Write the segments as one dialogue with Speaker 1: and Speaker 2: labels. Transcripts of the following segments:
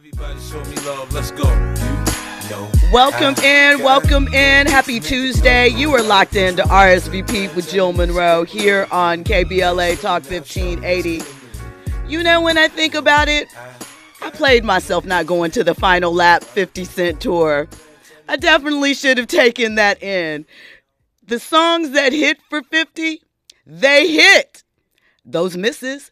Speaker 1: Everybody show me love. Let's go. You know
Speaker 2: Welcome in, welcome in. Happy Tuesday. You are locked into RSVP with Jill Munroe here on KBLA Talk 1580. You know, when I think about it, I played myself not going to the final lap 50 Cent tour. I definitely should have taken that in. The songs that hit for 50, they hit. Those misses,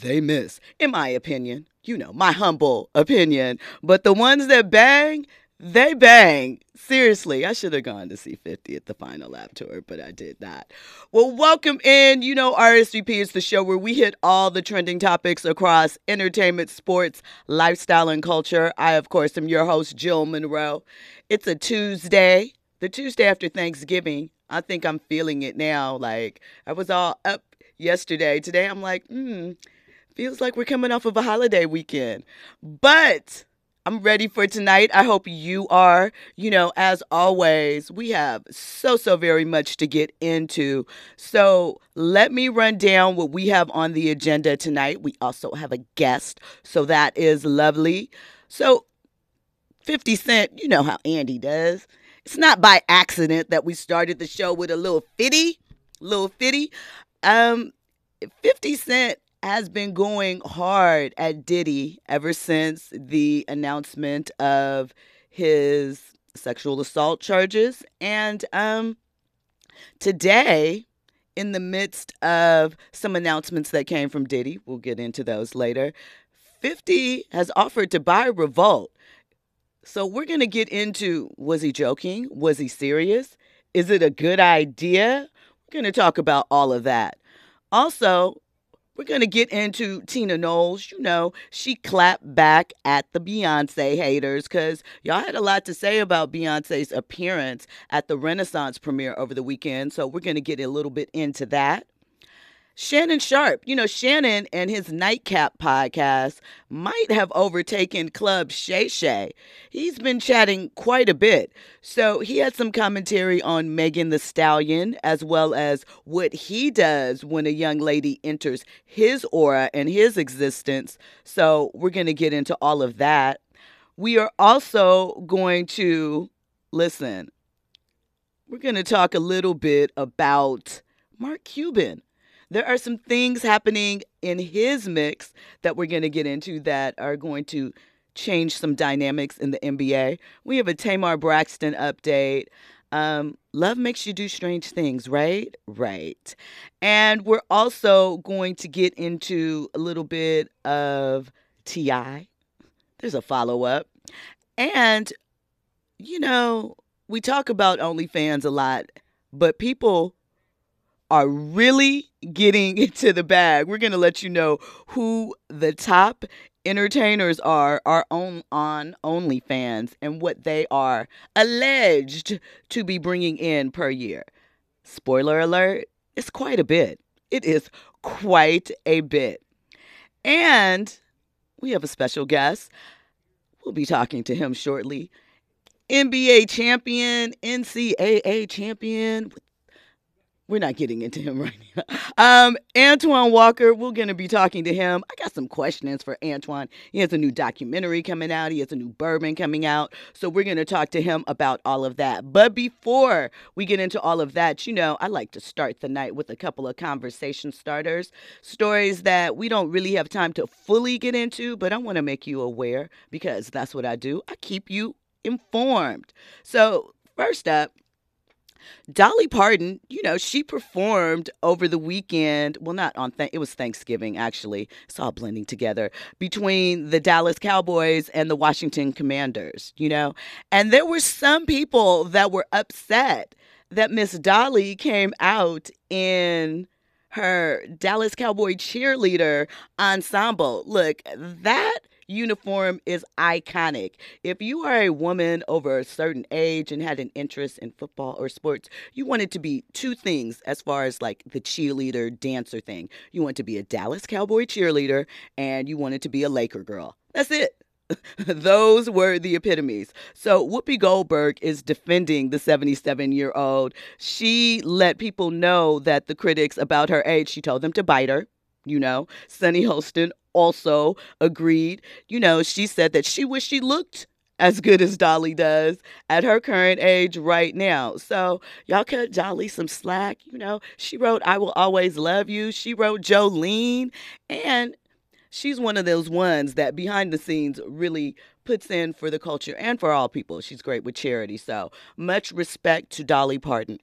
Speaker 2: they miss, in my opinion. You know, my humble opinion. But the ones that bang, they bang. Seriously, I should have gone to see 50 at the final lap tour, but I did not. Well, welcome in. You know, RSVP is the show where we hit all the trending topics across entertainment, sports, lifestyle, and culture. I, of course, am your host, Jill Munroe. It's a Tuesday, the Tuesday after Thanksgiving. I think I'm feeling it now. Like, I was all up yesterday. Today, I'm like, hmm, feels like we're coming off of a holiday weekend. But I'm ready for tonight. I hope you are. You know, as always, we have so, so very much to get into. So let me run down what we have on the agenda tonight. We also have a guest, so that is lovely. So, 50 Cent, you know how Andy does. It's not by accident that we started the show with a little fitty, little fitty. Um, 50 Cent has been going hard at Diddy ever since the announcement of his sexual assault charges. And um, today, in the midst of some announcements that came from Diddy, we'll get into those later, 50 has offered to buy Revolt. So we're going to get into was he joking? Was he serious? Is it a good idea? We're going to talk about all of that. Also, we're going to get into Tina Knowles. You know, she clapped back at the Beyonce haters because y'all had a lot to say about Beyonce's appearance at the Renaissance premiere over the weekend. So we're going to get a little bit into that. Shannon Sharpe, you know, Shannon and his Nightcap podcast might have overtaken Club Shay Shay. He's been chatting quite a bit. So he had some commentary on Megan Thee Stallion, as well as what he does when a young lady enters his aura and his existence. So we're going to get into all of that. We are also going to listen, we're going to talk a little bit about Mark Cuban there are some things happening in his mix that we're going to get into that are going to change some dynamics in the NBA. We have a Tamar Braxton update. Um, love makes you do strange things, right? Right. And we're also going to get into a little bit of TI. There's a follow up. And, you know, we talk about OnlyFans a lot, but people are really getting into the bag. We're going to let you know who the top entertainers are are on on OnlyFans and what they are alleged to be bringing in per year. Spoiler alert, it's quite a bit. It is quite a bit. And we have a special guest. We'll be talking to him shortly. NBA champion, NCAA champion with we're not getting into him right now. Um, Antoine Walker, we're going to be talking to him. I got some questions for Antoine. He has a new documentary coming out, he has a new bourbon coming out. So we're going to talk to him about all of that. But before we get into all of that, you know, I like to start the night with a couple of conversation starters, stories that we don't really have time to fully get into, but I want to make you aware because that's what I do. I keep you informed. So, first up, Dolly Parton, you know, she performed over the weekend. Well, not on th- it was Thanksgiving actually. It's all blending together between the Dallas Cowboys and the Washington Commanders. You know, and there were some people that were upset that Miss Dolly came out in her Dallas Cowboy cheerleader ensemble. Look, that uniform is iconic. If you are a woman over a certain age and had an interest in football or sports, you wanted to be two things as far as like the cheerleader dancer thing. You want to be a Dallas Cowboy cheerleader and you wanted to be a Laker girl. That's it. Those were the epitomes. So Whoopi Goldberg is defending the 77 year old. She let people know that the critics about her age, she told them to bite her. You know, Sunny Hostin also agreed. You know, she said that she wished she looked as good as Dolly does at her current age right now. So y'all cut Dolly some slack. You know, she wrote I Will Always Love You. She wrote Jolene. And she's one of those ones that behind the scenes really puts in for the culture and for all people. She's great with charity. So much respect to Dolly Parton.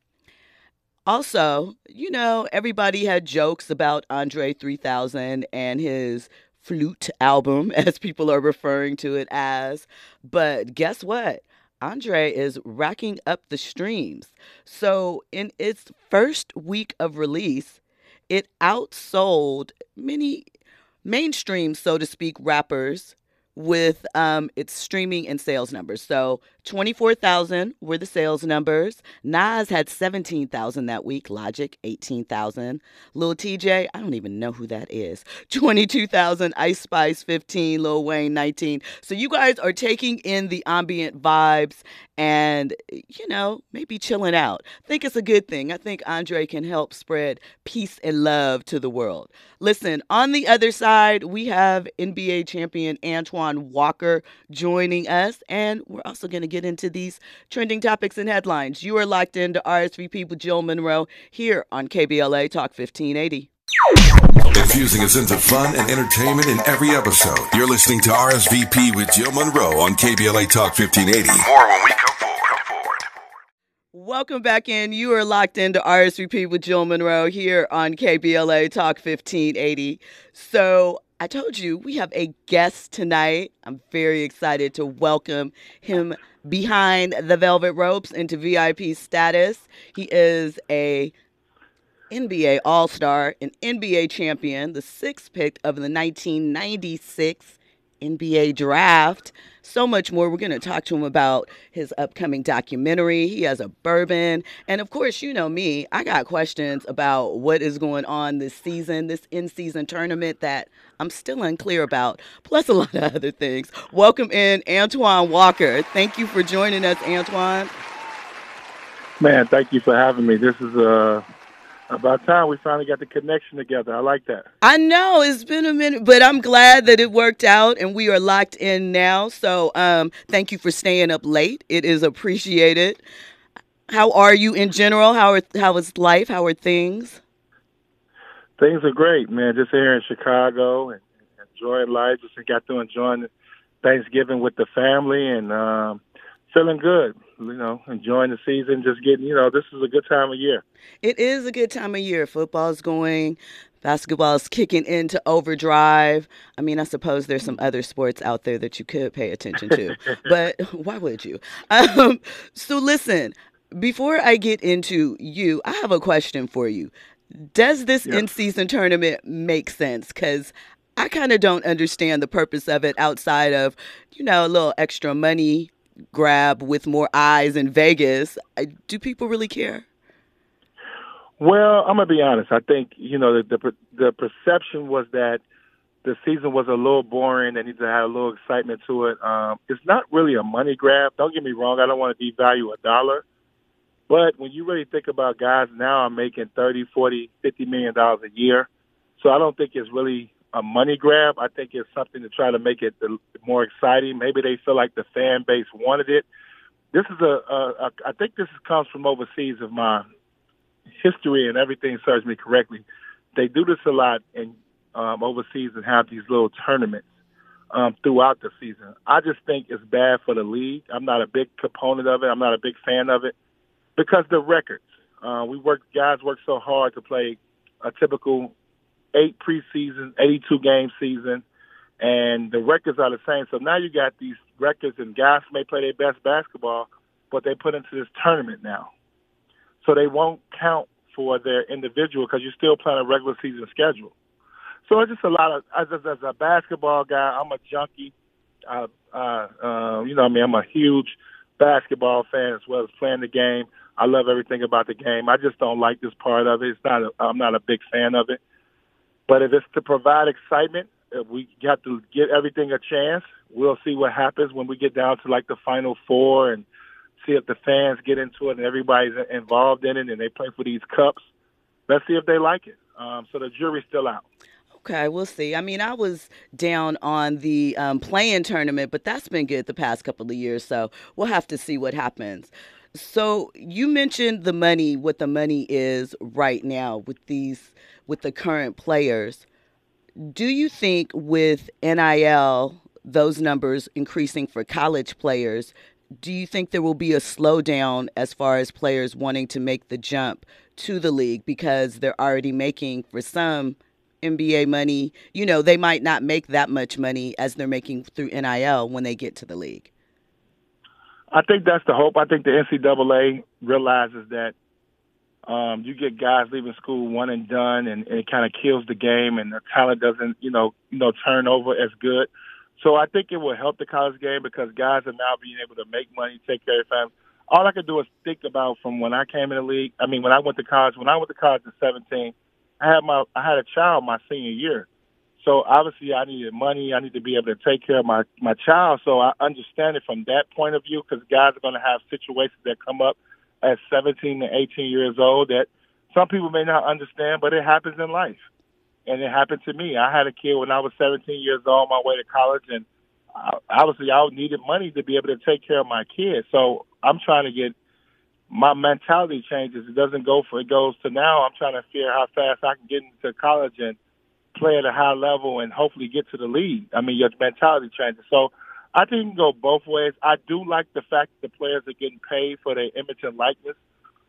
Speaker 2: Also, you know, everybody had jokes about Andre 3000 and his flute album, as people are referring to it as. But guess what? Andre is racking up the streams. So, in its first week of release, it outsold many mainstream, so to speak, rappers with um, its streaming and sales numbers. So 24,000 were the sales numbers. Nas had 17,000 that week. Logic, 18,000. Lil Tjay, I don't even know who that is. 22,000. Ice Spice, 15. Lil Wayne, 19. So you guys are taking in the ambient vibes and, you know, maybe chilling out. I think it's a good thing. I think Andre can help spread peace and love to the world. Listen, on the other side, we have NBA champion Antoine Walker joining us, and we're also going to get into these trending topics and headlines. You are locked into RSVP with Jill Munroe here on KBLA Talk 1580.
Speaker 3: Infusing us into fun and entertainment in every episode. You're listening to RSVP with Jill Munroe on KBLA Talk 1580. More when we come forward.
Speaker 2: Welcome back in. You are locked into RSVP with Jill Munroe here on KBLA Talk 1580. So, I told you we have a guest tonight. I'm very excited to welcome him behind the velvet ropes into VIP status. He is a NBA All Star, an NBA champion, the sixth pick of the 1996 NBA draft. So much more. We're going to talk to him about his upcoming documentary. He has a bourbon. And of course, you know me, I got questions about what is going on this season, this in season tournament that I'm still unclear about, plus a lot of other things. Welcome in Antoine Walker. Thank you for joining us, Antoine.
Speaker 4: Man, thank you for having me. This is uh about time we finally got the connection together. I like that.
Speaker 2: I know it's been a minute, but I'm glad that it worked out and we are locked in now. So, um, thank you for staying up late. It is appreciated. How are you in general? How are how is life? How are things?
Speaker 4: Things are great, man. Just here in Chicago and enjoying life. Just got to enjoying Thanksgiving with the family and um, feeling good. You know, enjoying the season. Just getting, you know, this is a good time of year.
Speaker 2: It is a good time of year. Football's going. Basketball is kicking into overdrive. I mean, I suppose there's some other sports out there that you could pay attention to, but why would you? Um, so, listen, before I get into you, I have a question for you. Does this in season tournament make sense? Because I kind of don't understand the purpose of it outside of, you know, a little extra money grab with more eyes in Vegas. I, Do people really care?
Speaker 4: Well, I'm gonna be honest. I think you know the the, the perception was that the season was a little boring. They needed to have a little excitement to it. Um, it's not really a money grab. Don't get me wrong. I don't want to devalue a dollar. But when you really think about guys now are making thirty, forty, fifty million dollars a year, so I don't think it's really a money grab. I think it's something to try to make it more exciting. Maybe they feel like the fan base wanted it. This is a, a, a I think this comes from overseas of my history and everything serves me correctly. They do this a lot in um, overseas and have these little tournaments um, throughout the season. I just think it's bad for the league. I'm not a big component of it. I'm not a big fan of it because the records. Uh, we work, guys work so hard to play a typical eight preseason, 82 game season, and the records are the same. So now you got these records, and guys may play their best basketball, but they put into this tournament now. So they won't count for their individual because you're still playing a regular season schedule. So it's just a lot of, as, as a basketball guy, I'm a junkie. Uh, uh, uh, you know, I mean, I'm a huge basketball fan as well as playing the game. I love everything about the game. I just don't like this part of it. It's not. A, I'm not a big fan of it. But if it's to provide excitement, we have to give everything a chance. We'll see what happens when we get down to like the final four and see if the fans get into it and everybody's involved in it and they play for these cups. Let's see if they like it. Um, so the jury's still out.
Speaker 2: Okay, we'll see. I mean, I was down on the um, play-in tournament, but that's been good the past couple of years. So we'll have to see what happens. So you mentioned the money, what the money is right now with these, with the current players. Do you think with NIL, those numbers increasing for college players, do you think there will be a slowdown as far as players wanting to make the jump to the league because they're already making for some NBA money? You know, they might not make that much money as they're making through NIL when they get to the league.
Speaker 4: I think that's the hope. I think the NCAA realizes that um, you get guys leaving school one and done, and, and it kind of kills the game, and the talent doesn't, you know, you know, turn over as good. So I think it will help the college game because guys are now being able to make money, take care of family. All I could do is think about from when I came in the league. I mean, when I went to college, when I went to college at 17, I had my I had a child my senior year. So obviously, I needed money. I need to be able to take care of my my child. So I understand it from that point of view because guys are going to have situations that come up at 17 to 18 years old that some people may not understand, but it happens in life and it happened to me. I had a kid when I was 17 years old, on my way to college, and I, obviously I needed money to be able to take care of my kid. So I'm trying to get my mentality changes. It doesn't go for it goes to now. I'm trying to figure how fast I can get into college and play at a high level and hopefully get to the league. I mean, your mentality changes. So I think it can go both ways. I do like the fact that the players are getting paid for their image and likeness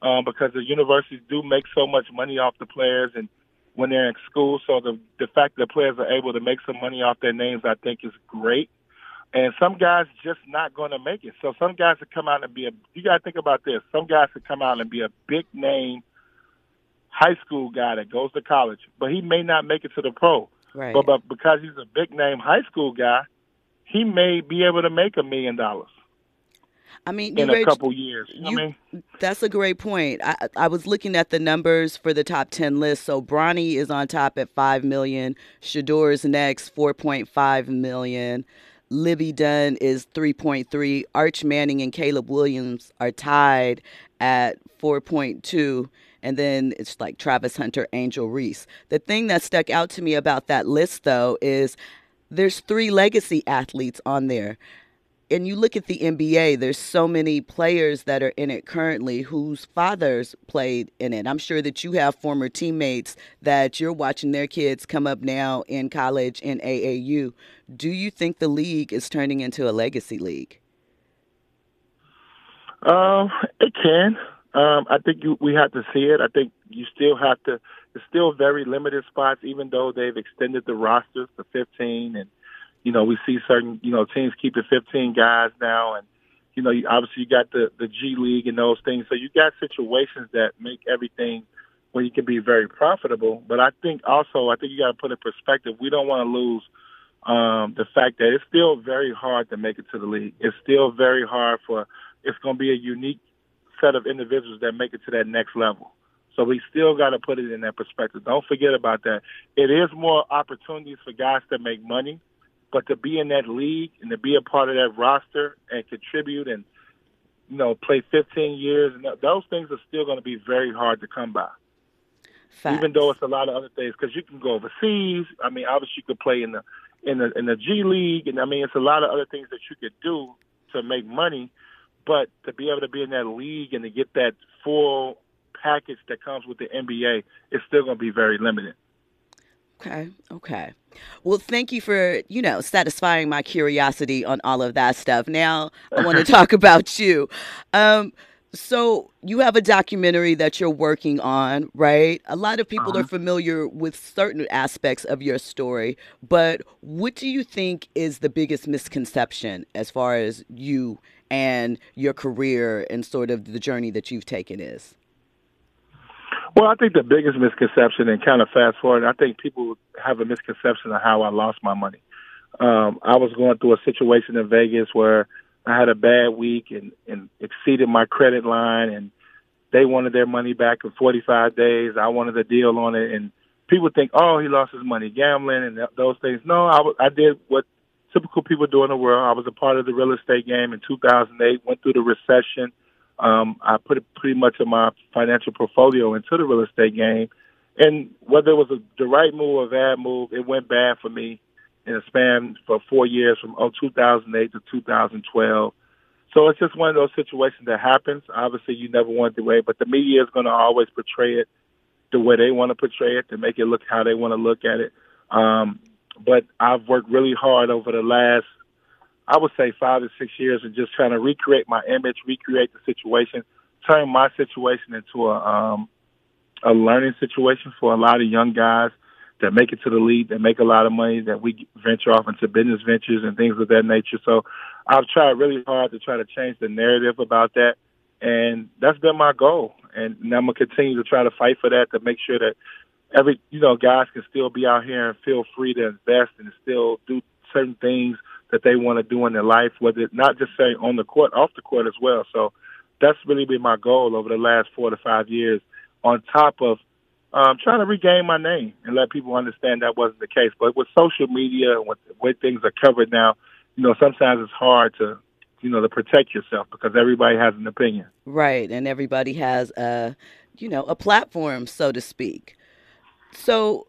Speaker 4: um, because the universities do make so much money off the players and when they're in school. So the the fact that players are able to make some money off their names, I think, is great. And some guys just not going to make it. So some guys could come out and be a. You got to think about this. Some guys could come out and be a big name high school guy that goes to college, but he may not make it to the pro.
Speaker 2: Right.
Speaker 4: But, but because he's a big name high school guy, he may be able to make a million dollars.
Speaker 2: I mean,
Speaker 4: in
Speaker 2: a
Speaker 4: couple years. You,
Speaker 2: you
Speaker 4: I mean?
Speaker 2: That's a great point. I, I was looking at the numbers for the top 10 list. So Bronny is on top at 5 million. Shedeur's next, 4.5 million. Livvy Dunne is 3.3. Arch Manning and Caleb Williams are tied at 4.2 and then it's like Travis Hunter, Angel Reese. The thing that stuck out to me about that list, though, is there's three legacy athletes on there and you look at the NBA, there's so many players that are in it currently whose fathers played in it. I'm sure that you have former teammates that you're watching their kids come up now in college in AAU. Do you think the league is turning into a legacy league?
Speaker 4: Um, it can. Um, I think you, we have to see it. I think you still have to. It's still very limited spots, even though they've extended the rosters to 15 and you know, we see certain, you know, teams keeping 15 guys now, and you know, obviously you got the the G League and those things. So you got situations that make everything where you can be very profitable. But I think also, I think you got to put in perspective. We don't want to lose um, the fact that it's still very hard to make it to the league. It's still very hard for. It's going to be a unique set of individuals that make it to that next level. So we still got to put it in that perspective. Don't forget about that. It is more opportunities for guys to make money but to be in that league and to be a part of that roster and contribute and you know play 15 years and those things are still going to be very hard to come by.
Speaker 2: Facts.
Speaker 4: Even though it's a lot of other things, because you can go overseas. I mean, obviously you could play in the in the in the G League, and I mean it's a lot of other things that you could do to make money. But to be able to be in that league and to get that full package that comes with the NBA, it's still going to be very limited.
Speaker 2: Okay. Okay. Well, thank you for, you know, satisfying my curiosity on all of that stuff. Now I want to talk about you. Um, so you have a documentary that you're working on, right? A lot of people uh-huh. are familiar with certain aspects of your story, but what do you think is the biggest misconception as far as you and your career and sort of the journey that you've taken is?
Speaker 4: Well, I think the biggest misconception, and kind of fast forward, I think people have a misconception of how I lost my money. Um, I was going through a situation in Vegas where I had a bad week and, and exceeded my credit line, and they wanted their money back in 45 days. I wanted a deal on it, and people think, oh, he lost his money gambling and th- those things. No, I, w- I did what typical people do in the world. I was a part of the real estate game in 2008, went through the recession um, I put pretty much of my financial portfolio into the real estate game, and whether it was a, the right move or bad move, it went bad for me in a span for four years from oh, 2008 to 2012. So it's just one of those situations that happens. Obviously, you never want the way, but the media is going to always portray it the way they want to portray it to make it look how they want to look at it. Um, but I've worked really hard over the last, I would say, five to six years, and just trying to recreate my image, recreate the situation, turn my situation into a um, a learning situation for a lot of young guys that make it to the league, that make a lot of money, that we venture off into business ventures and things of that nature. So I've tried really hard to try to change the narrative about that, and that's been my goal. And I'm gonna continue to try to fight for that to make sure that every you know guys can still be out here and feel free to invest and still do certain things that they want to do in their life, whether not just say on the court, off the court as well. So that's really been my goal over the last four to five years. On top of um, trying to regain my name and let people understand that wasn't the case. But with social media and with the way things are covered now, you know, sometimes it's hard to, you know, to protect yourself because everybody has an opinion.
Speaker 2: Right, and everybody has a, you know, a platform, so to speak. So,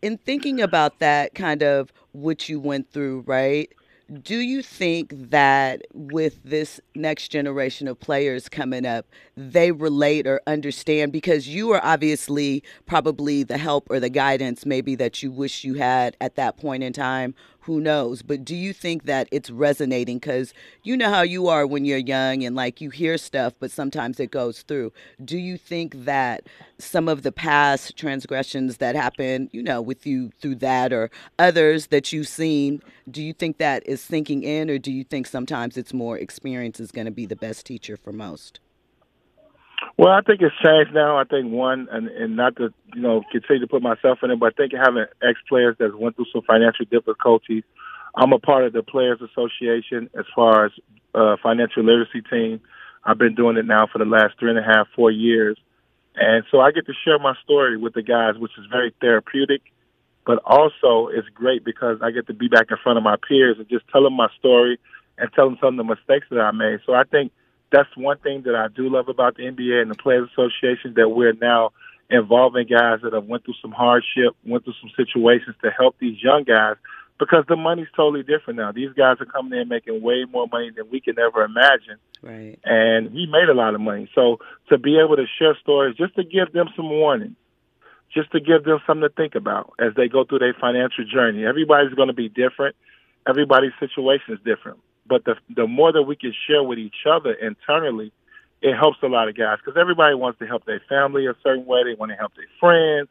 Speaker 2: in thinking about that, kind of what you went through, right? do you think that with this next generation of players coming up, they relate or understand? Because you are obviously probably the help or the guidance maybe that you wish you had at that point in time who knows? But do you think that it's resonating? Because you know how you are when you're young and like you hear stuff, but sometimes it goes through. Do you think that some of the past transgressions that happen, you know, with you through that or others that you've seen, do you think that is sinking in, or do you think sometimes it's more experience is going to be the best teacher for most?
Speaker 4: Well, I think it's changed now. I think one, and, and not to you know continue to put myself in it, but I think having ex players that went through some financial difficulties. I'm a part of the Players Association as far as uh, financial literacy team. I've been doing it now for the last three and a half, four years, and so I get to share my story with the guys, which is very therapeutic. But also, it's great because I get to be back in front of my peers and just tell them my story and tell them some of the mistakes that I made. So I think that's one thing that I do love about the NBA and the Players Association that we're now involving guys that have went through some hardship, went through some situations to help these young guys because the money's totally different now. These guys are coming in making way more money than we can ever imagine.
Speaker 2: Right.
Speaker 4: And we made a lot of money. So to be able to share stories, just to give them some warning, just to give them something to think about as they go through their financial journey. Everybody's going to be different. Everybody's situation is different. But the the more that we can share with each other internally, it helps a lot of guys because everybody wants to help their family a certain way. They want to help their friends.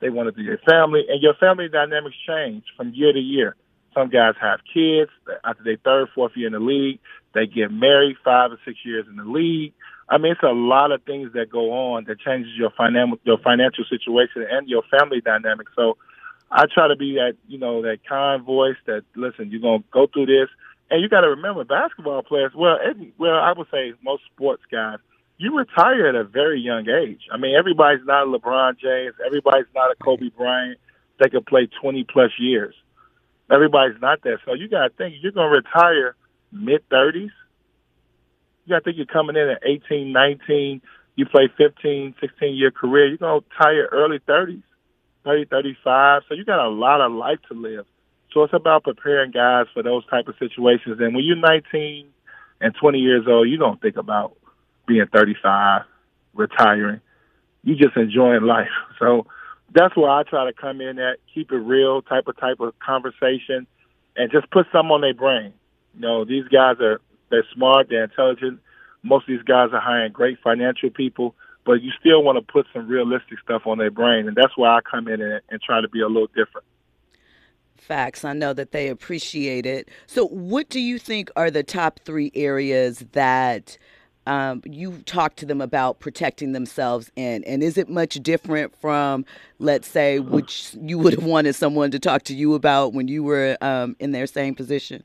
Speaker 4: They want to do their family, and your family dynamics change from year to year. Some guys have kids after their third, fourth year in the league. They get married five or six years in the league. I mean, it's a lot of things that go on that changes your financial your financial situation and your family dynamic. So, I try to be that you know that kind voice that listen, you're gonna go through this. And you got to remember, basketball players. Well, every, well, I would say most sports guys, you retire at a very young age. I mean, everybody's not a LeBron James. Everybody's not a Kobe Bryant. They could play twenty plus years. Everybody's not that. So you got to think you're going to retire mid thirties. You got to think you're coming in at eighteen, nineteen. You play 15, 16 year career. You're going to retire early 30s, 30, 35. So you got a lot of life to live. So it's about preparing guys for those type of situations. And when you're 19 and 20 years old, you don't think about being 35, retiring. You just enjoying life. So that's where I try to come in at, keep it real type of type of conversation, and just put some on their brain. You know, these guys are they're smart, they're intelligent. Most of these guys are hiring great financial people, but you still want to put some realistic stuff on their brain, and that's why I come in and, and try to be a little different.
Speaker 2: Facts. I know that they appreciate it. So, what do you think are the top three areas that um, you talk to them about protecting themselves in? And is it much different from, let's say, which you would have wanted someone to talk to you about when you were um, in their same position?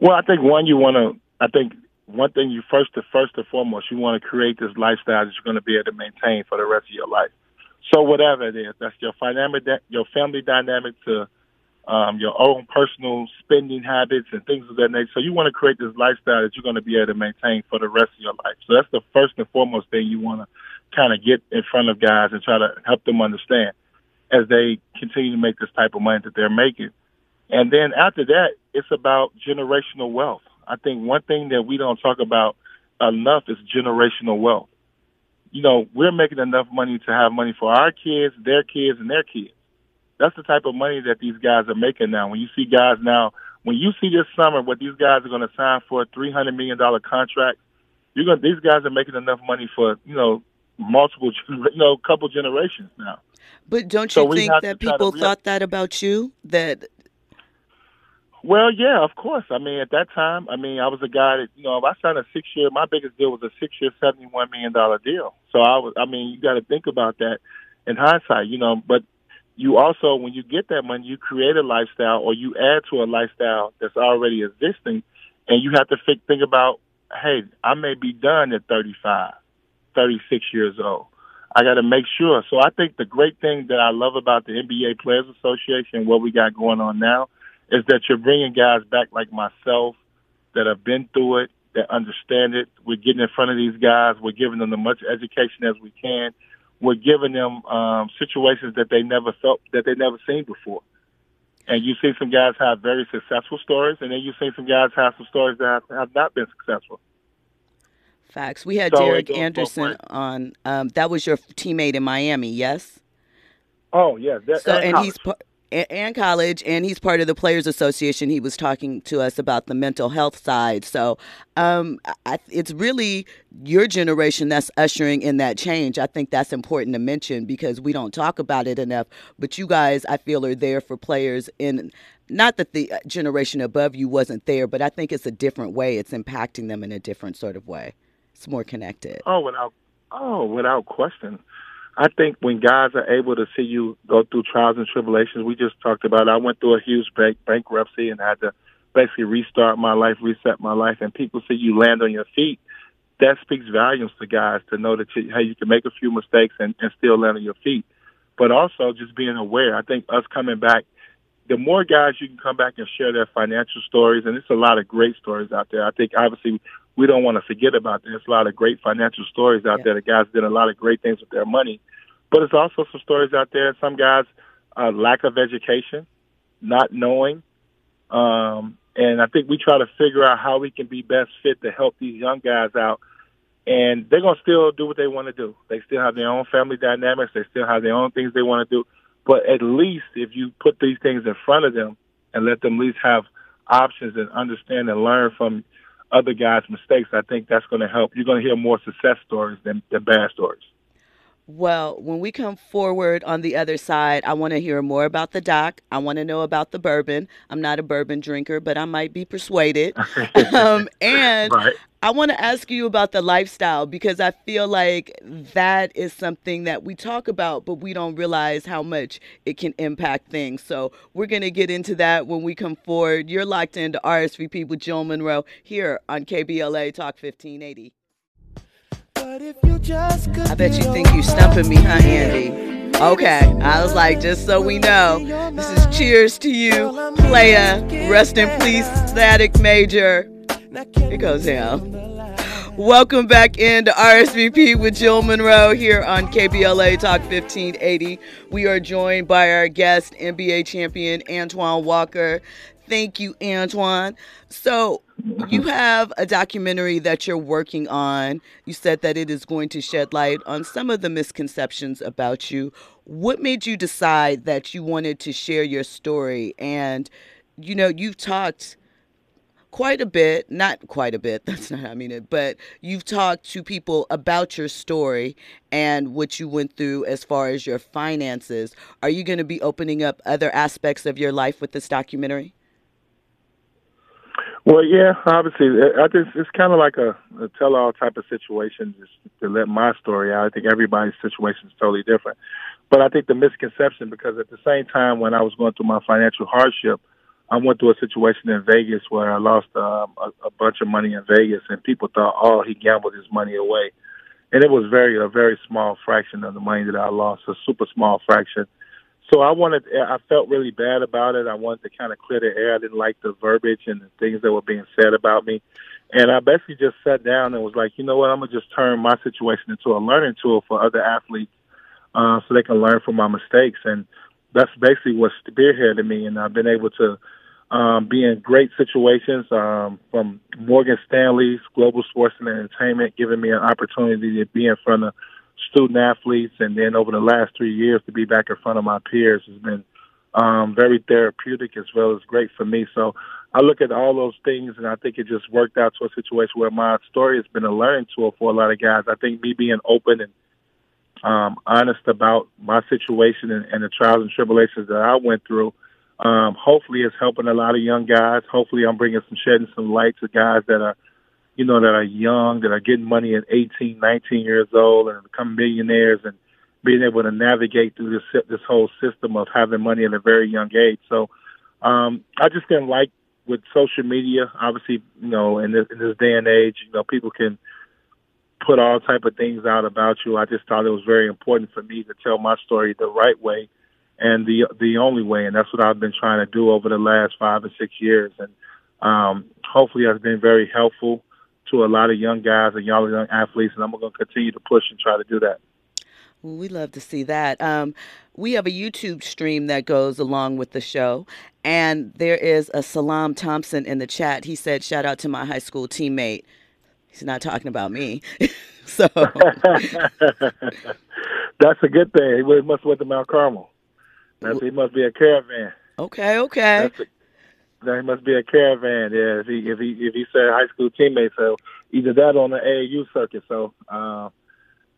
Speaker 4: Well, I think one, you want to, I think one thing you first, first and foremost, you want to create this lifestyle that you're going to be able to maintain for the rest of your life. So whatever it is, that's your dynamic, your family dynamic to um, your own personal spending habits and things of that nature. So you want to create this lifestyle that you're going to be able to maintain for the rest of your life. So that's the first and foremost thing you want to kind of get in front of guys and try to help them understand as they continue to make this type of money that they're making. And then after that, it's about generational wealth. I think one thing that we don't talk about enough is generational wealth. You know, we're making enough money to have money for our kids, their kids, and their kids. That's the type of money that these guys are making now. When you see guys now, when you see this summer what these guys are going to sign for a three hundred million dollar contract, you're going. These guys are making enough money for you know multiple, you know, couple generations now.
Speaker 2: But don't you so think that people thought that about you? That
Speaker 4: well, yeah, of course. I mean, at that time, I mean, I was a guy that you know, if I signed a six year. My biggest deal was a six year, seventy one million dollar deal. So I was. I mean, you got to think about that in hindsight, you know. But you also, when you get that money, you create a lifestyle or you add to a lifestyle that's already existing, and you have to think, think about, hey, I may be done at 35, 36 years old. I got to make sure. So I think the great thing that I love about the NBA Players Association, what we got going on now, is that you're bringing guys back like myself that have been through it, that understand it. We're getting in front of these guys. We're giving them as much education as we can we're giving them um, situations that they never felt that they never seen before. And you see some guys have very successful stories, and then you see some guys have some stories that have, have not been successful.
Speaker 2: Facts. We had so Derek Anderson on. Um, that was your teammate in Miami, yes?
Speaker 4: Oh yeah.
Speaker 2: so and he's and college, and he's part of the Players Association. He was talking to us about the mental health side. So um, I, it's really your generation that's ushering in that change. I think that's important to mention because we don't talk about it enough. But you guys, I feel, are there for players in. Not that the uh, generation above you wasn't there, but I think it's a different way. It's impacting them in a different sort of way. It's more connected.
Speaker 4: Oh, without oh, without question. I think when guys are able to see you go through trials and tribulations, we just talked about. I went through a huge bank bankruptcy and had to basically restart my life, reset my life, and people see you land on your feet. That speaks volumes to guys to know that you, hey, you can make a few mistakes and, and still land on your feet. But also just being aware. I think us coming back, the more guys you can come back and share their financial stories, and it's a lot of great stories out there. I think obviously we don't want to forget about. There's a lot of great financial stories out yeah. there. The guys did a lot of great things with their money, but it's also some stories out there. Some guys, uh, lack of education, not knowing, um, and I think we try to figure out how we can be best fit to help these young guys out. And they're gonna still do what they want to do. They still have their own family dynamics. They still have their own things they want to do. But at least if you put these things in front of them and let them at least have options and understand and learn from other guys' mistakes, I think that's going to help. You're going to hear more success stories than, than bad stories.
Speaker 2: Well, when we come forward on the other side, I want to hear more about the doc. I want to know about the bourbon. I'm not a bourbon drinker, but I might be persuaded. um, and right. I want to ask you about the lifestyle because I feel like that is something that we talk about, but we don't realize how much it can impact things. So we're going to get into that when we come forward. You're locked into RSVP with Jill Munroe here on KBLA Talk 1580. I bet you think you stumping me, huh, Andy? Okay, I was like, just so we know, this is cheers to you, playa. Rest in peace, Static Major. It goes down. Welcome back into RSVP with Jill Munroe here on KBLA Talk 1580. We are joined by our guest, NBA champion Antoine Walker. Thank you, Antoine. So, you have a documentary that you're working on. You said that it is going to shed light on some of the misconceptions about you. What made you decide that you wanted to share your story? And, you know, you've talked quite a bit, not quite a bit, that's not how I mean it, but you've talked to people about your story and what you went through as far as your finances. Are you going to be opening up other aspects of your life with this documentary?
Speaker 4: Well, yeah, obviously, I think it's kind of like a, a tell-all type of situation, just to let my story out. I think everybody's situation is totally different, but I think the misconception because at the same time when I was going through my financial hardship, I went through a situation in Vegas where I lost um, a, a bunch of money in Vegas, and people thought, oh, he gambled his money away, and it was very a very small fraction of the money that I lost, a super small fraction so I wanted, I felt really bad about it. I wanted to kind of clear the air. I didn't like the verbiage and the things that were being said about me. And I basically just sat down and was like, you know what, I'm gonna just turn my situation into a learning tool for other athletes, uh, so they can learn from my mistakes. And that's basically what spearheaded me. And I've been able to um, be in great situations um, from Morgan Stanley's Global Sports and Entertainment, giving me an opportunity to be in front of student athletes, and then over the last three years to be back in front of my peers has been um, very therapeutic as well as great for me. So I look at all those things, and I think it just worked out to a situation where my story has been a learning tool for a lot of guys. I think me being open and um, honest about my situation and, and the trials and tribulations that I went through, um, hopefully it's helping a lot of young guys. Hopefully I'm bringing some shedding some light to guys that are you know, that are young, that are getting money at 18, 19 years old and become millionaires and being able to navigate through this this whole system of having money at a very young age. So um, I just didn't like with social media. Obviously, you know, in this, in this day and age, you know, people can put all type of things out about you. I just thought it was very important for me to tell my story the right way and the the only way, and that's what I've been trying to do over the last five or six years. And um, hopefully, that's been very helpful to a lot of young guys and young young athletes, and I'm going to continue to push and try to do that.
Speaker 2: Well, we love to see that. Um, we have a YouTube stream that goes along with the show, and there is a Salam Thompson in the chat. He said, "Shout out to my high school teammate." He's not talking about me, so
Speaker 4: that's a good thing. He must went to Mount Carmel. That's, he must be a caravan.
Speaker 2: Okay, okay.
Speaker 4: That's a, there must be a caravan. Yeah, if he if he if he said high school teammates, so either that on the AAU circuit. So, uh,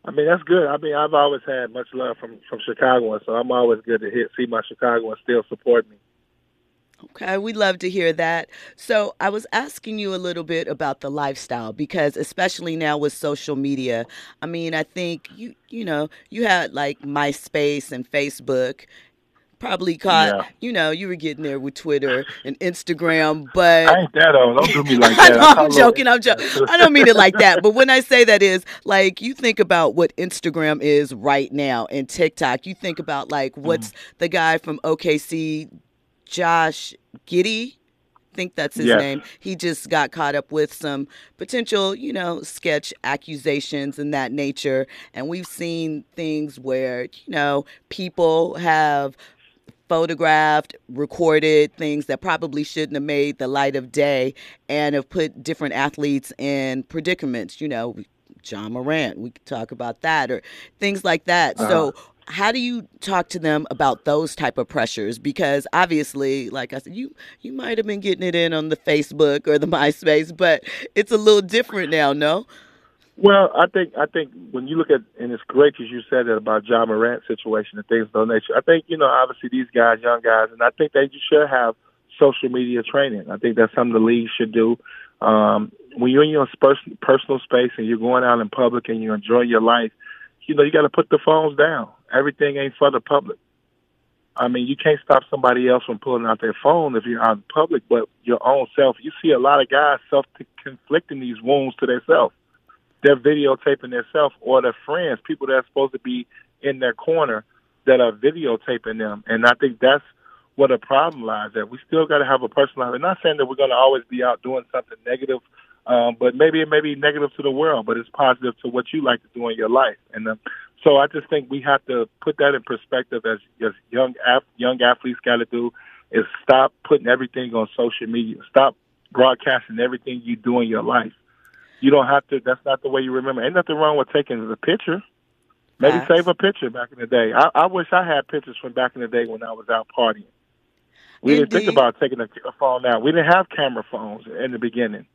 Speaker 4: I mean that's good. I mean I've always had much love from from Chicago, so I'm always good to hit, see my Chicagoans still support me.
Speaker 2: Okay, we love to hear that. So, I was asking you a little bit about the lifestyle because especially now with social media, I mean, I think you you know, you had like MySpace and Facebook probably caught yeah. you know you were getting there with twitter and instagram but
Speaker 4: i ain't that old don't do me like that
Speaker 2: I am joking i'm joking i don't mean it like that but when i say that is like you think about what instagram is right now and tiktok you think about like what's mm-hmm. the guy from okc josh Giddey. I think that's his yes. name. He just got caught up with some potential, you know, sketch accusations and that nature. And we've seen things where, you know, people have photographed, recorded things that probably shouldn't have made the light of day and have put different athletes in predicaments. You know, John Morant, we could talk about that or things like that. Uh-huh. So how do you talk to them about those type of pressures because obviously like i said you you might have been getting it in on the facebook or the myspace but it's a little different now no
Speaker 4: well, I think I think when you look at and it's great as you said that about Ja Morant situation and things of that nature. I think you know obviously these guys, young guys, and I think they should have social media training. I think that's something the league should do. Um, when you're in your personal space and you're going out in public and you're enjoying your life, you know you got to put the phones down. Everything ain't for the public. I mean, you can't stop somebody else from pulling out their phone if you're out in public, but your own self. You see a lot of guys self-conflicting these wounds to themselves they're videotaping themselves or their friends, people that are supposed to be in their corner that are videotaping them. And I think that's where the problem lies. That we still got to have a personal. I'm not saying that we're going to always be out doing something negative, um, but maybe it may be negative to the world, but it's positive to what you like to do in your life. And um, so I just think we have to put that in perspective as as young young athletes got to do is stop putting everything on social media. Stop broadcasting everything you do in your life you don't have to. That's not the way you remember. Ain't nothing wrong with taking the picture. Maybe Facts. save a picture back in the day. I, I wish I had pictures from back in the day when I was out partying. We Indeed. didn't think about taking a, a phone out. We didn't have camera phones in the beginning.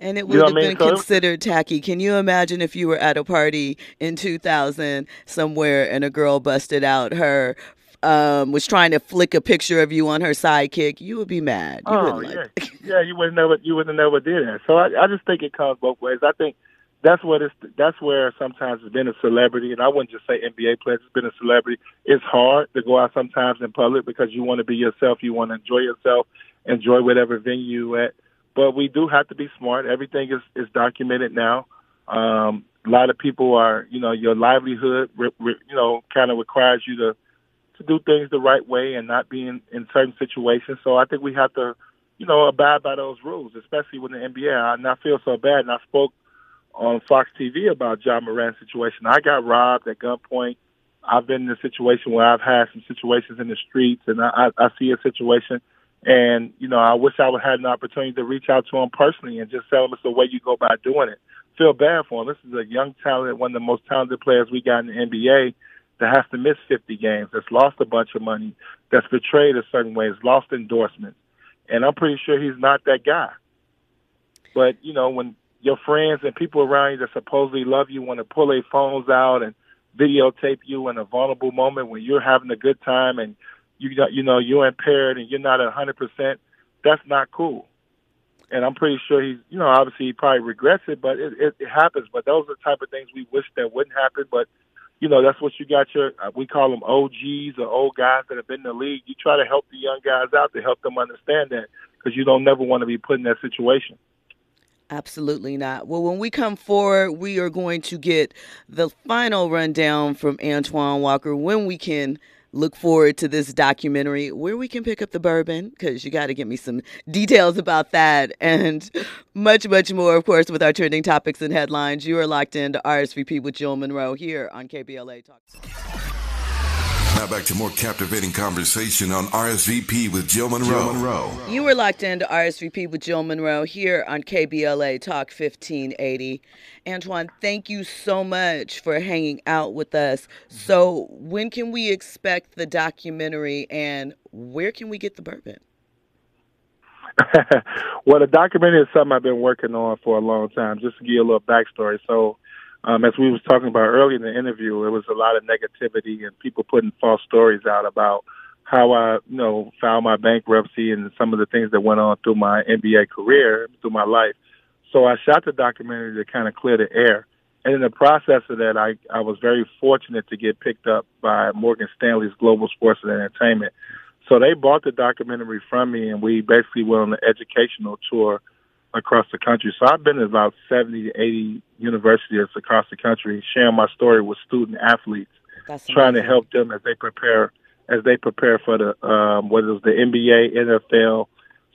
Speaker 2: And it would you know have been mean? considered tacky. Can you imagine if you were at a party in 2000 somewhere and a girl busted out her um, was trying to flick a picture of you on her sidekick, you would be mad. You
Speaker 4: oh yeah, like... yeah, you wouldn't never, you wouldn't never did that. So I, I just think it comes both ways. I think that's what it's. That's where sometimes it's been a celebrity, and I wouldn't just say NBA players. It's been a celebrity. It's hard to go out sometimes in public because you want to be yourself. You want to enjoy yourself, enjoy whatever venue you at. But we do have to be smart. Everything is is documented now. Um, a lot of people are, you know, your livelihood, re, re, you know, kind of requires you to to do things the right way and not be in, in certain situations. So I think we have to, you know, abide by those rules, especially with the NBA. And I feel so bad. And I spoke on Fox TV about John Morant's situation. I got robbed at gunpoint. I've been in a situation where I've had some situations in the streets, and I, I, I see a situation, and you know, I wish I would have had an opportunity to reach out to him personally and just tell him it's the way you go by doing it. Feel bad for him. This is a young talent, one of the most talented players we got in the NBA that has to miss 50 games, that's lost a bunch of money, that's betrayed a certain way, has lost endorsements, and I'm pretty sure he's not that guy. But you know, when your friends and people around you that supposedly love you want to pull their phones out and videotape you in a vulnerable moment when you're having a good time and you you know you're impaired and you're not a hundred percent. That's not cool. And I'm pretty sure he's you know obviously he probably regrets it, but it, it, it happens. But those are the type of things we wish that wouldn't happen. But you know that's what you got your uh, we call them OGs or old guys that have been in the league. You try to help the young guys out to help them understand that because you don't never want to be put in that situation.
Speaker 2: Absolutely not. Well, when we come forward, we are going to get the final rundown from Antoine Walker when we can look forward to this documentary where we can pick up the bourbon because you got to give me some details about that and much much more of course with our trending topics and headlines. You are locked into rsvp with jill Munroe here on kbla talk
Speaker 3: now back to more captivating conversation on RSVP with Jill Munroe. Jill Munroe.
Speaker 2: You were locked into RSVP with Jill Munroe here on KBLA Talk 1580. Antoine, thank you so much for hanging out with us. So, when can we expect the documentary and where can we get the bourbon?
Speaker 4: well, the documentary is something I've been working on for a long time. Just to give you a little backstory. So, um, as we was talking about earlier in the interview, it was a lot of negativity and people putting false stories out about how I, you know, filed my bankruptcy and some of the things that went on through my NBA career, through my life. So I shot the documentary to kind of clear the air. And in the process of that, I, I was very fortunate to get picked up by Morgan Stanley's Global Sports and Entertainment. So they bought the documentary from me, and we basically went on an educational tour across the country. So I've been in about 70 to 80 universities across the country, sharing my story with student athletes, trying to help them as they prepare as they prepare for the um, whether it's the NBA, NFL.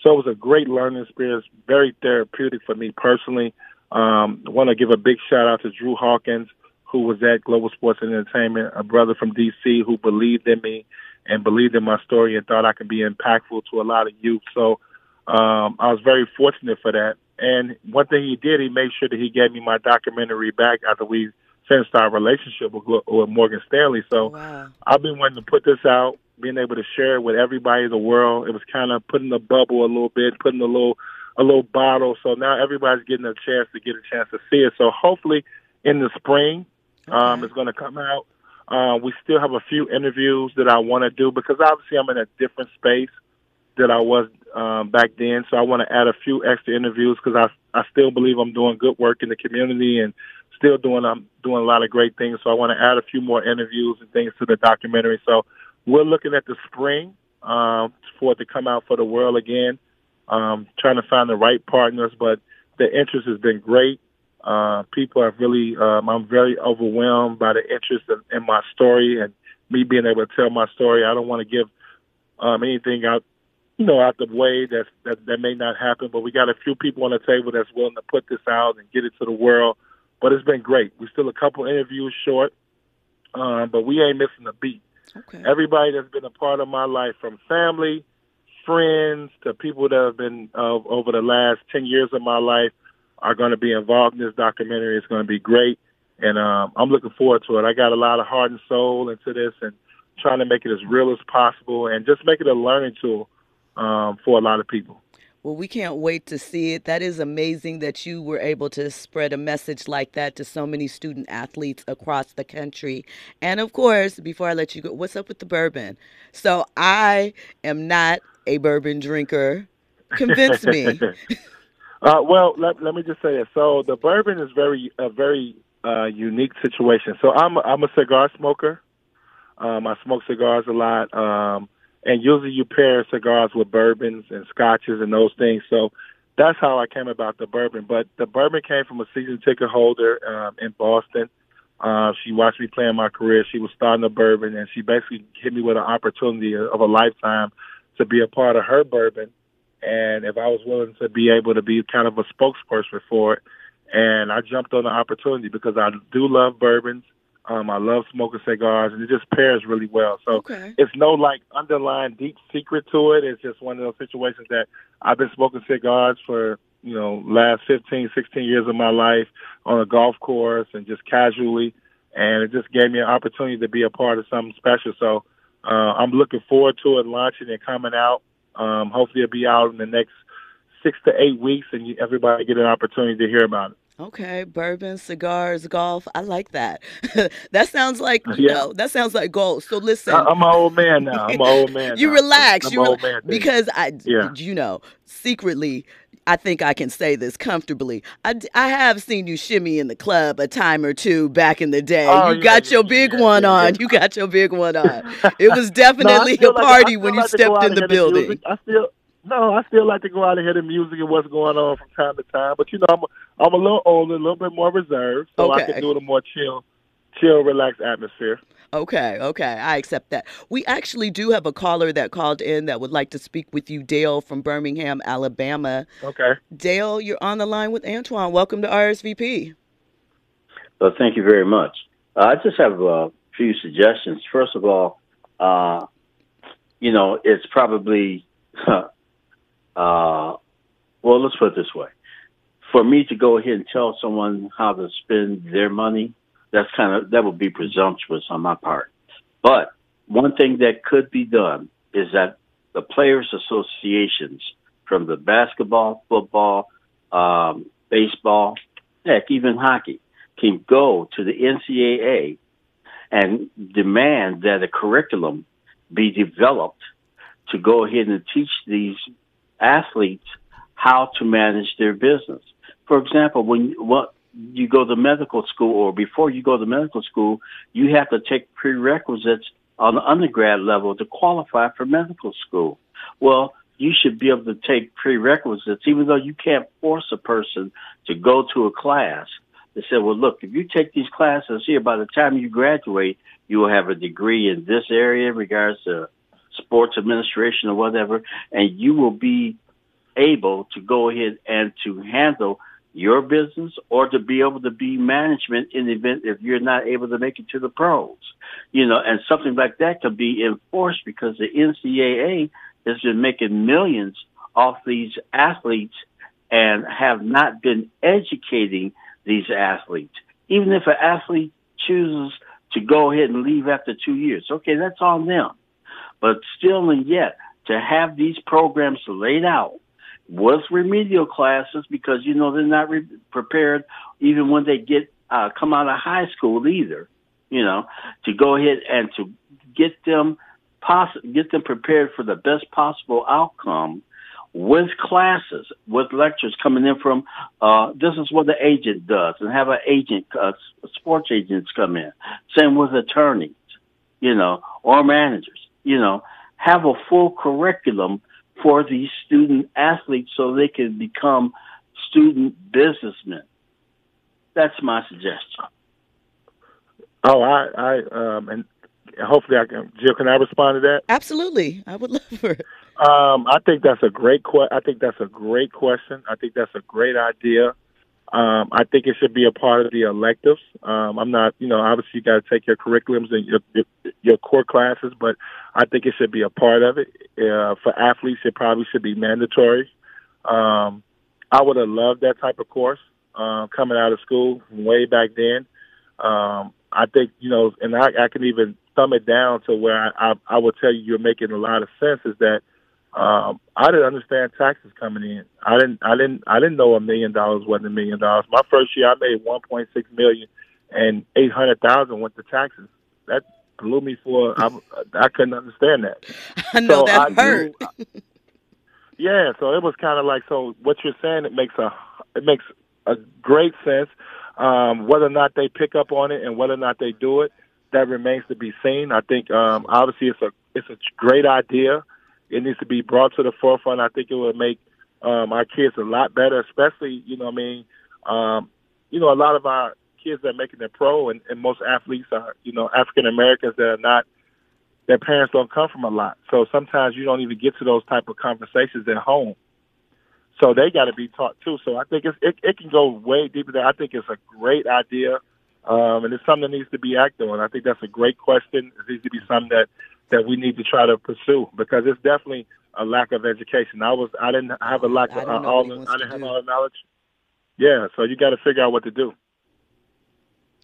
Speaker 4: So it was a great learning experience, very therapeutic for me personally. Um, I want to give a big shout out to Drew Hawkins, who was at Global Sports and Entertainment, a brother from DC who believed in me and believed in my story and thought I could be impactful to a lot of youth. So um, I was very fortunate for that. And one thing he did, he made sure that he gave me my documentary back after we finished our relationship with, with Morgan Stanley. So wow. I've been wanting to put this out, being able to share it with everybody in the world. It was kind of putting the bubble a little bit, putting a little a little bottle. So now everybody's getting a chance to get a chance to see it. So hopefully in the spring, um, okay. um, it's going to come out. Uh, we still have a few interviews that I want to do because obviously I'm in a different space that I was um, back then. So I want to add a few extra interviews because I I still believe I'm doing good work in the community and still doing I'm doing a lot of great things. So I want to add a few more interviews and things to the documentary. So we're looking at the spring um, for it to come out for the world again. Um, trying to find the right partners, but the interest has been great. Uh, people are really, um, I'm very overwhelmed by the interest in, in my story and me being able to tell my story. I don't want to give um, anything out you know, out the way that that that may not happen. But we got a few people on the table that's willing to put this out and get it to the world. But it's been great. We're still a couple interviews short, um, but we ain't missing a beat. Okay. Everybody that's been a part of my life, from family, friends to people that have been uh, over the last ten years of my life, are going to be involved in this documentary. It's going to be great, and um, I'm looking forward to it. I got a lot of heart and soul into this, and trying to make it as real as possible, and just make it a learning tool um, for a lot of people.
Speaker 2: Well, we can't wait to see it. That is amazing that you were able to spread a message like that to so many student athletes across the country. And of course, before I let you go, what's up with the bourbon? So I am not a bourbon drinker. Convince me.
Speaker 4: uh, well, let, let me just say this. So the bourbon is very a very uh, unique situation. So I'm a, I'm a cigar smoker. Um, I smoke cigars a lot. Um, and usually you pair cigars with bourbons and scotches and those things. So that's how I came about the bourbon. But the bourbon came from a season ticket holder um, in Boston. Uh, she watched me play in my career. She was starting a bourbon, and she basically hit me with an opportunity of a lifetime to be a part of her bourbon. and if I was willing to be able to be kind of a spokesperson for it, and I jumped on the opportunity because I do love bourbons. Um, I love smoking cigars, and it just pairs really well. So
Speaker 2: Okay.
Speaker 4: it's no like underlying deep secret to it. It's just one of those situations that I've been smoking cigars for you know last 15, 16 years of my life on a golf course and just casually, and it just gave me an opportunity to be a part of something special. So uh, I'm looking forward to it launching and coming out. Um, hopefully, it'll be out in the next six to eight weeks, and you, everybody get an opportunity to hear about it.
Speaker 2: Okay, bourbon, cigars, golf. I like that. that sounds like uh,
Speaker 4: you
Speaker 2: know, that sounds like goals. So listen,
Speaker 4: I, I'm an old man now. I'm an old man.
Speaker 2: you
Speaker 4: now.
Speaker 2: relax.
Speaker 4: I'm,
Speaker 2: you
Speaker 4: I'm an
Speaker 2: rela-
Speaker 4: old man.
Speaker 2: because I,
Speaker 4: Yeah.
Speaker 2: you know, secretly, I think I can say this comfortably. I, I have seen you shimmy in the club a time or two back in the day.
Speaker 4: Oh,
Speaker 2: you
Speaker 4: yeah,
Speaker 2: got
Speaker 4: yeah,
Speaker 2: your big
Speaker 4: yeah,
Speaker 2: one
Speaker 4: yeah,
Speaker 2: on.
Speaker 4: yeah.
Speaker 2: You got your big one on. It was definitely
Speaker 4: still
Speaker 2: a
Speaker 4: like
Speaker 2: party
Speaker 4: still
Speaker 2: when you
Speaker 4: like to
Speaker 2: stepped in the building.
Speaker 4: I still no, I still like to go out and hear the music and what's going on from time to time. But you know, I'm a, I'm a little older, a little bit more reserved, so I can do it a more chill, chill, relaxed atmosphere.
Speaker 2: Okay, okay, I accept that. We actually do have a caller that called in that would like to speak with you, Dale from Birmingham, Alabama.
Speaker 4: Okay.
Speaker 2: Dale, you're on the line with Antoine. Welcome to RSVP.
Speaker 5: Well, thank you very much. Uh, I just have a few suggestions. First of all, uh, you know, it's probably, uh, well, let's put it this way. For me to go ahead and tell someone how to spend their money, that's kind of, that would be presumptuous on my part. But one thing that could be done is that the players associations from the basketball, football, um, baseball, heck, even hockey, can go to the NCAA and demand that a curriculum be developed to go ahead and teach these athletes how to manage their business. For example, when what you go to medical school or before you go to medical school, you have to take prerequisites on the undergrad level to qualify for medical school. Well, you should be able to take prerequisites, even though you can't force a person to go to a class. They said, well, look, if you take these classes here, by the time you graduate, you will have a degree in this area in regards to sports administration or whatever, and you will be able to go ahead and to handle your business or to be able to be management in the event if you're not able to make it to the pros. You know, and something like that could be enforced because the NCAA has been making millions off these athletes and have not been educating these athletes. Even if an athlete chooses to go ahead and leave after two years, okay, that's on them. But still and yet, to have these programs laid out with remedial classes because you know they're not re- prepared even when they get uh, come out of high school either. You know, to go ahead and to get them poss- get them prepared for the best possible outcome with classes, with lectures coming in from, uh, this is what the agent does and have an agent, uh, sports agents come in. Same with attorneys, you know, or managers, you know, have a full curriculum for these student athletes so they can become student businessmen. That's my suggestion.
Speaker 4: Oh, I, I, um, and hopefully I can, Jill, can I respond to that?
Speaker 2: Absolutely. I would love for it.
Speaker 4: Um, I think that's a great que- I think that's a great question. I think that's a great idea. Um, I think it should be a part of the electives. Um, I'm not, you know, obviously you got to take your curriculums and your, your your core classes, but I think it should be a part of it. Uh, for athletes, it probably should be mandatory. Um, I would have loved that type of course uh, coming out of school way back then. Um, I think you know, and I, I can even thumb it down to where I, I, I will tell you you're making a lot of sense. Is that um, I didn't understand taxes coming in. I didn't. I didn't. I didn't know a million dollars wasn't a million dollars. My first year, I made one point six million, and eight hundred thousand went to taxes. That blew me for. I, I couldn't understand that.
Speaker 2: I know
Speaker 4: So
Speaker 2: that
Speaker 4: I
Speaker 2: hurt.
Speaker 4: Yeah, so it was kind of like so. What you're saying, it makes a it makes a great sense. Um, whether or not they pick up on it and whether or not they do it, that remains to be seen. I think um, obviously it's a it's a great idea. It needs to be brought to the forefront. I think it would make um, our kids a lot better, especially you know what I mean. Um, you know, a lot of our kids that are making it pro, and, and most athletes are you know African Americans that are not their parents don't come from a lot. So sometimes you don't even get to those type of conversations at home. So they got to be taught too. So I think it's, it, it can go way deeper than I think it's a great idea. Um, and it's something that needs to be acted on. I think that's a great question. It needs to be something that, that we need to try to pursue because it's definitely a lack of education. I was, I didn't have a lack of uh, all, the, I didn't have all the knowledge. Yeah. So you got to figure out what to do.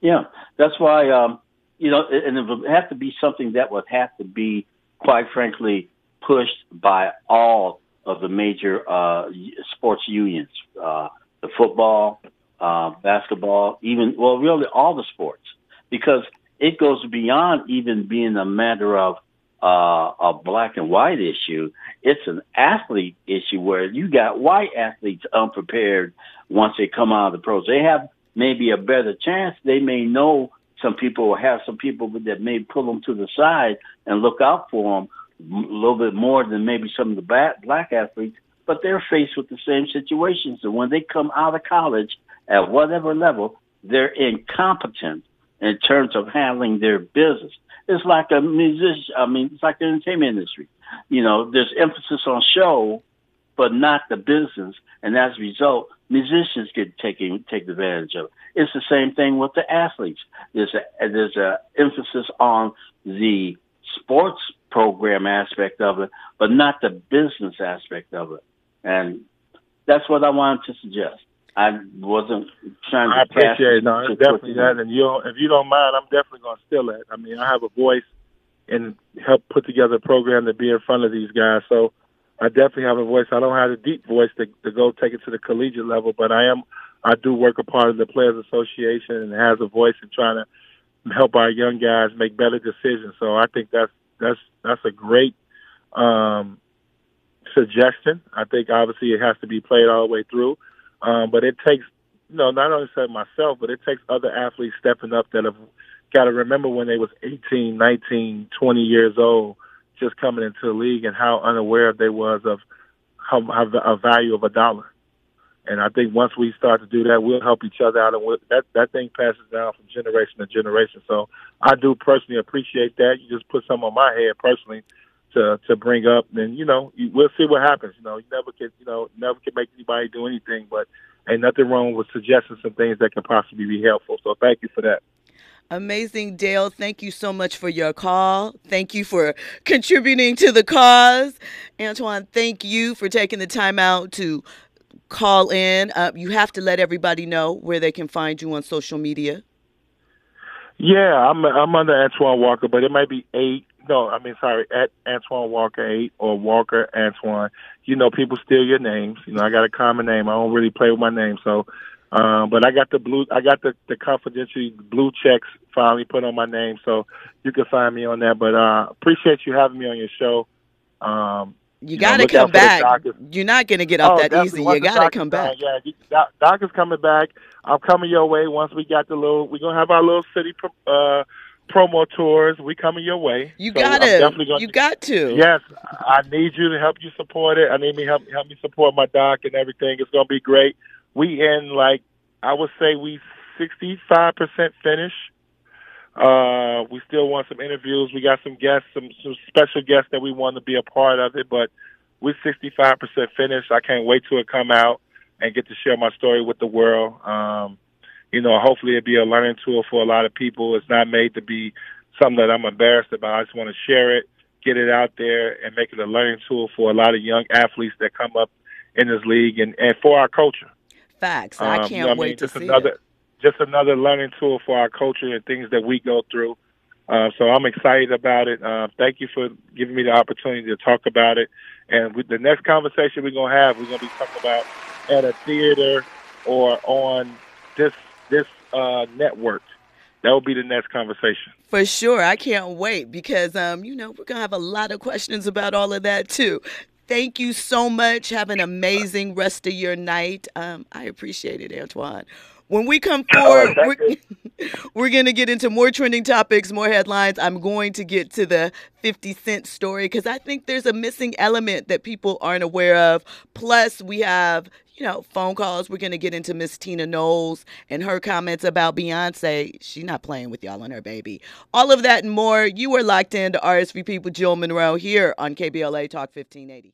Speaker 5: Yeah. That's why, um, you know, and it would have to be something that would have to be, quite frankly, pushed by all of the major uh, sports unions, uh, the football, uh, basketball, even well, really all the sports, because it goes beyond even being a matter of uh, a black and white issue. It's an athlete issue where you got white athletes unprepared once they come out of the pros. They have maybe a better chance. They may know some people or have some people that may pull them to the side and look out for them a little bit more than maybe some of the black athletes, but they're faced with the same situations. And when they come out of college at whatever level, they're incompetent in terms of handling their business. It's like a musician. I mean, it's like the entertainment industry. You know, there's emphasis on show, but not the business, and as a result, musicians get taken take advantage of. It's the same thing with the athletes. There's a there's a emphasis on the sports program aspect of it, but not the business aspect of it. And that's what I wanted to suggest. I wasn't trying to.
Speaker 4: I appreciate it. No, it's definitely that. And you, if you don't mind, I'm definitely going to steal it. I mean, I have a voice and help put together a program to be in front of these guys. So I definitely have a voice. I don't have a deep voice to, to go take it to the collegiate level, but I am. I do work a part of the Players Association and has a voice in trying to help our young guys make better decisions. So I think that's that's that's a great um, suggestion. I think obviously it has to be played all the way through, um, but it takes you know not only myself, but it takes other athletes stepping up that have got to remember when they was 18, 19, 20 years old, just coming into the league and how unaware they was of how, how a value of a dollar. And I think once we start to do that, we'll help each other out, and we'll, that that thing passes down from generation to generation. So I do personally appreciate that. You just put some on my head personally to to bring up, and you know we'll see what happens. You know, you never can you know never can make anybody do anything, but ain't nothing wrong with suggesting some things that can possibly be helpful. So thank you for that.
Speaker 2: Amazing, Dale. Thank you so much for your call. Thank you for contributing to the cause. Antoine, thank you for taking the time out to call in. Uh, you have to let everybody know where they can find you on social media.
Speaker 4: Yeah, I'm I'm under Antoine Walker, but it might be eight. No, I mean sorry, at Antoine Walker eight or Walker Antoine. You know, people steal your names. You know, I got a common name. I don't really play with my name, so. Um, but I got the blue, I got the the confidential blue checks finally put on my name, so you can find me on that. But uh, appreciate you having me on your show. Um,
Speaker 2: you, got to come back. You're not going to get off oh, that easy. You got to come back.
Speaker 4: yeah, doc, doc is coming back. I'm coming your way once we got the little. We're gonna have our little city uh, promo tours. We coming your way.
Speaker 2: You so got to. You got to.
Speaker 4: Yes, I need you to help you support it. I need me help help me support my doc and everything. It's gonna be great. We in like I would say we 65 percent finished. Uh, we still want some interviews. We got some guests, some, some special guests that we want to be a part of it, but we're 65% finished. I can't wait till it come out and get to share my story with the world. Um, you know, hopefully it'll be a learning tool for a lot of people. It's not made to be something that I'm embarrassed about. I just want to share it, get it out there, and make it a learning tool for a lot of young athletes that come up in this league and, and for our culture.
Speaker 2: Facts. I can't um, you know wait I mean? to
Speaker 4: Just see another, it just another learning tool for our culture and things that we go through. Uh, so I'm excited about it. Uh, thank you for giving me the opportunity to talk about it. And with the next conversation we're gonna have, we're gonna be talking about at a theater or on this this uh, network. That will be the next conversation.
Speaker 2: For sure, I can't wait because um, you know we're gonna have a lot of questions about all of that too. Thank you so much. Have an amazing rest of your night. Um, I appreciate it, Antoine. When we come forward, oh, we're, we're going to get into more trending topics, more headlines. I'm going to get to the 50 Cent story because I think there's a missing element that people aren't aware of. Plus, we have, you know, phone calls. We're going to get into Miss Tina Knowles and her comments about Beyonce. She's not playing with y'all and her baby. All of that and more. You are locked in to RSVP with Jill Munroe here on KBLA Talk 1580.